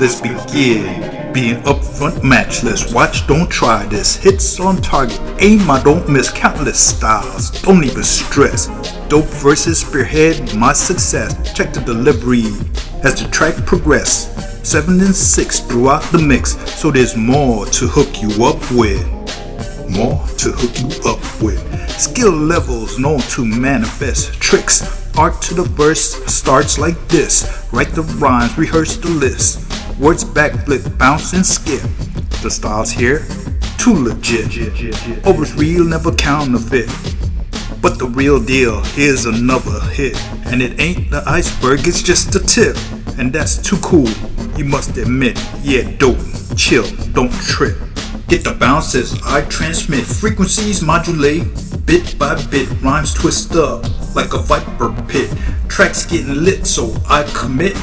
Let's begin. Being upfront matchless. Watch, don't try this. Hits on target. Aim, I don't miss. Countless styles. Don't even stress. Dope versus spearhead my success. Check the delivery as the track progress. 7 and 6 throughout the mix. So there's more to hook you up with. More to hook you up with. Skill levels known to manifest tricks. Art to the verse starts like this. Write the rhymes, rehearse the list. Words backflip, bounce and skip. The styles here, too legit. Over's real, never counterfeit. But the real deal, here's another hit. And it ain't the iceberg, it's just the tip. And that's too cool, you must admit. Yeah, dope, chill, don't trip. Get the bounces, I transmit frequencies modulate bit by bit. Rhymes twist up like a viper pit. Tracks getting lit, so I commit.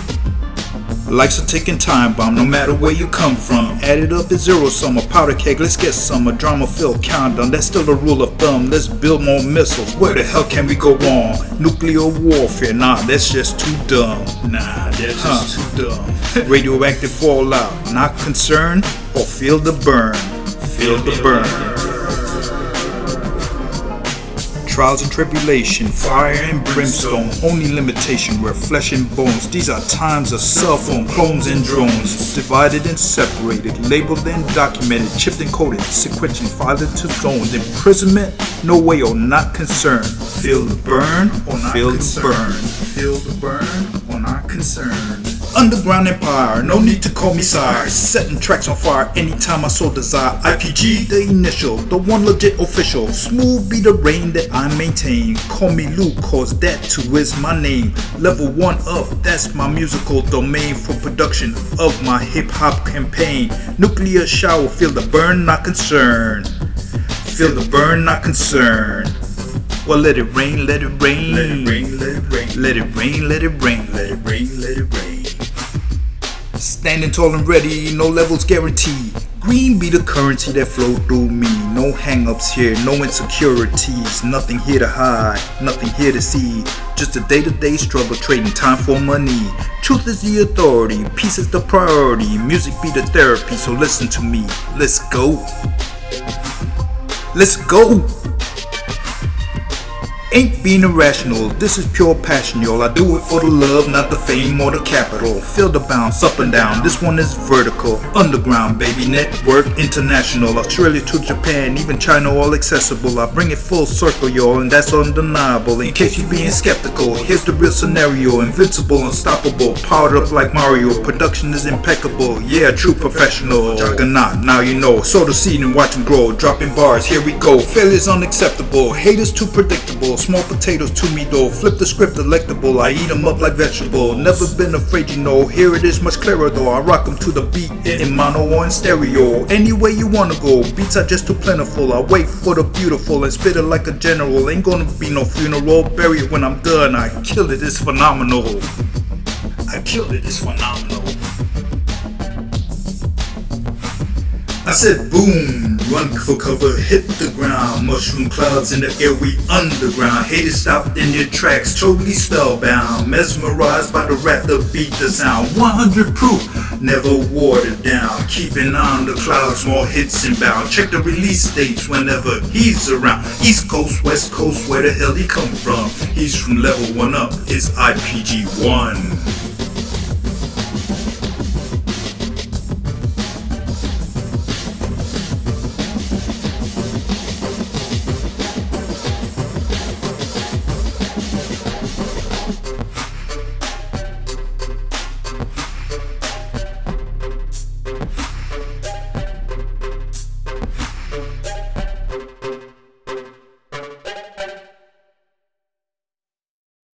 Life's a ticking time bomb, no matter where you come from. Add it up is zero sum, a powder keg, let's get some. A drama filled countdown, that's still a rule of thumb. Let's build more missiles, where the hell can we go wrong? Nuclear warfare, nah, that's just too dumb. Nah, that's huh. just too dumb. Radioactive fallout, not concerned, or feel the burn. Feel the burn trials and tribulation, fire and brimstone. Only limitation were flesh and bones. These are times of cell phone clones and drones, divided and separated, labeled and documented, chipped and coded, sequentially filed into zones. Imprisonment, no way or not concerned. Feel the burn or feel the burn. Feel the burn or not concerned. Underground Empire, no need to call me sire. Setting tracks on fire anytime I so desire. IPG, the initial, the one legit official. Smooth be the reign that I maintain. Call me Luke, cause that too is my name. Level 1 up, that's my musical domain for production of my hip hop campaign. Nuclear shower, feel the burn, not concerned. Feel the burn, not concerned. Well, let it rain, let it rain. Let it rain, let it rain. Let it rain, let it rain. Let it rain, let it rain. Standing tall and ready, no levels guaranteed. Green be the currency that flow through me. No hangups here, no insecurities. Nothing here to hide, nothing here to see. Just a day to day struggle, trading time for money. Truth is the authority, peace is the priority. Music be the therapy, so listen to me. Let's go. Let's go. Ain't being irrational, this is pure passion, y'all. I do it for the love, not the fame or the capital. Feel the bounce up and down, this one is vertical. Underground, baby, network, international. Australia to Japan, even China, all accessible. I bring it full circle, y'all, and that's undeniable. In case you're being skeptical, here's the real scenario invincible, unstoppable, powered up like Mario. Production is impeccable, yeah, true professional. Juggernaut, now you know. Sow the seed and watch them grow. Dropping bars, here we go. Failure's unacceptable, haters too predictable small potatoes to me though. Flip the script delectable, I eat them up like vegetable. Never been afraid, you know. Here it is much clearer though. I rock them to the beat in mono or in stereo. Any way you wanna go, beats are just too plentiful. I wait for the beautiful and spit it like a general. Ain't gonna be no funeral, bury it when I'm done. I killed it, it's phenomenal. I killed it, it's phenomenal. I said boom, run for cover, hit the ground. Mushroom clouds in the air, we underground. Haters stopped in their tracks, totally spellbound. Mesmerized by the rap, the beat, the sound. 100 proof, never watered down. Keeping on the clouds, more hits inbound. Check the release dates whenever he's around. East Coast, West Coast, where the hell he come from? He's from level 1 up, it's IPG 1.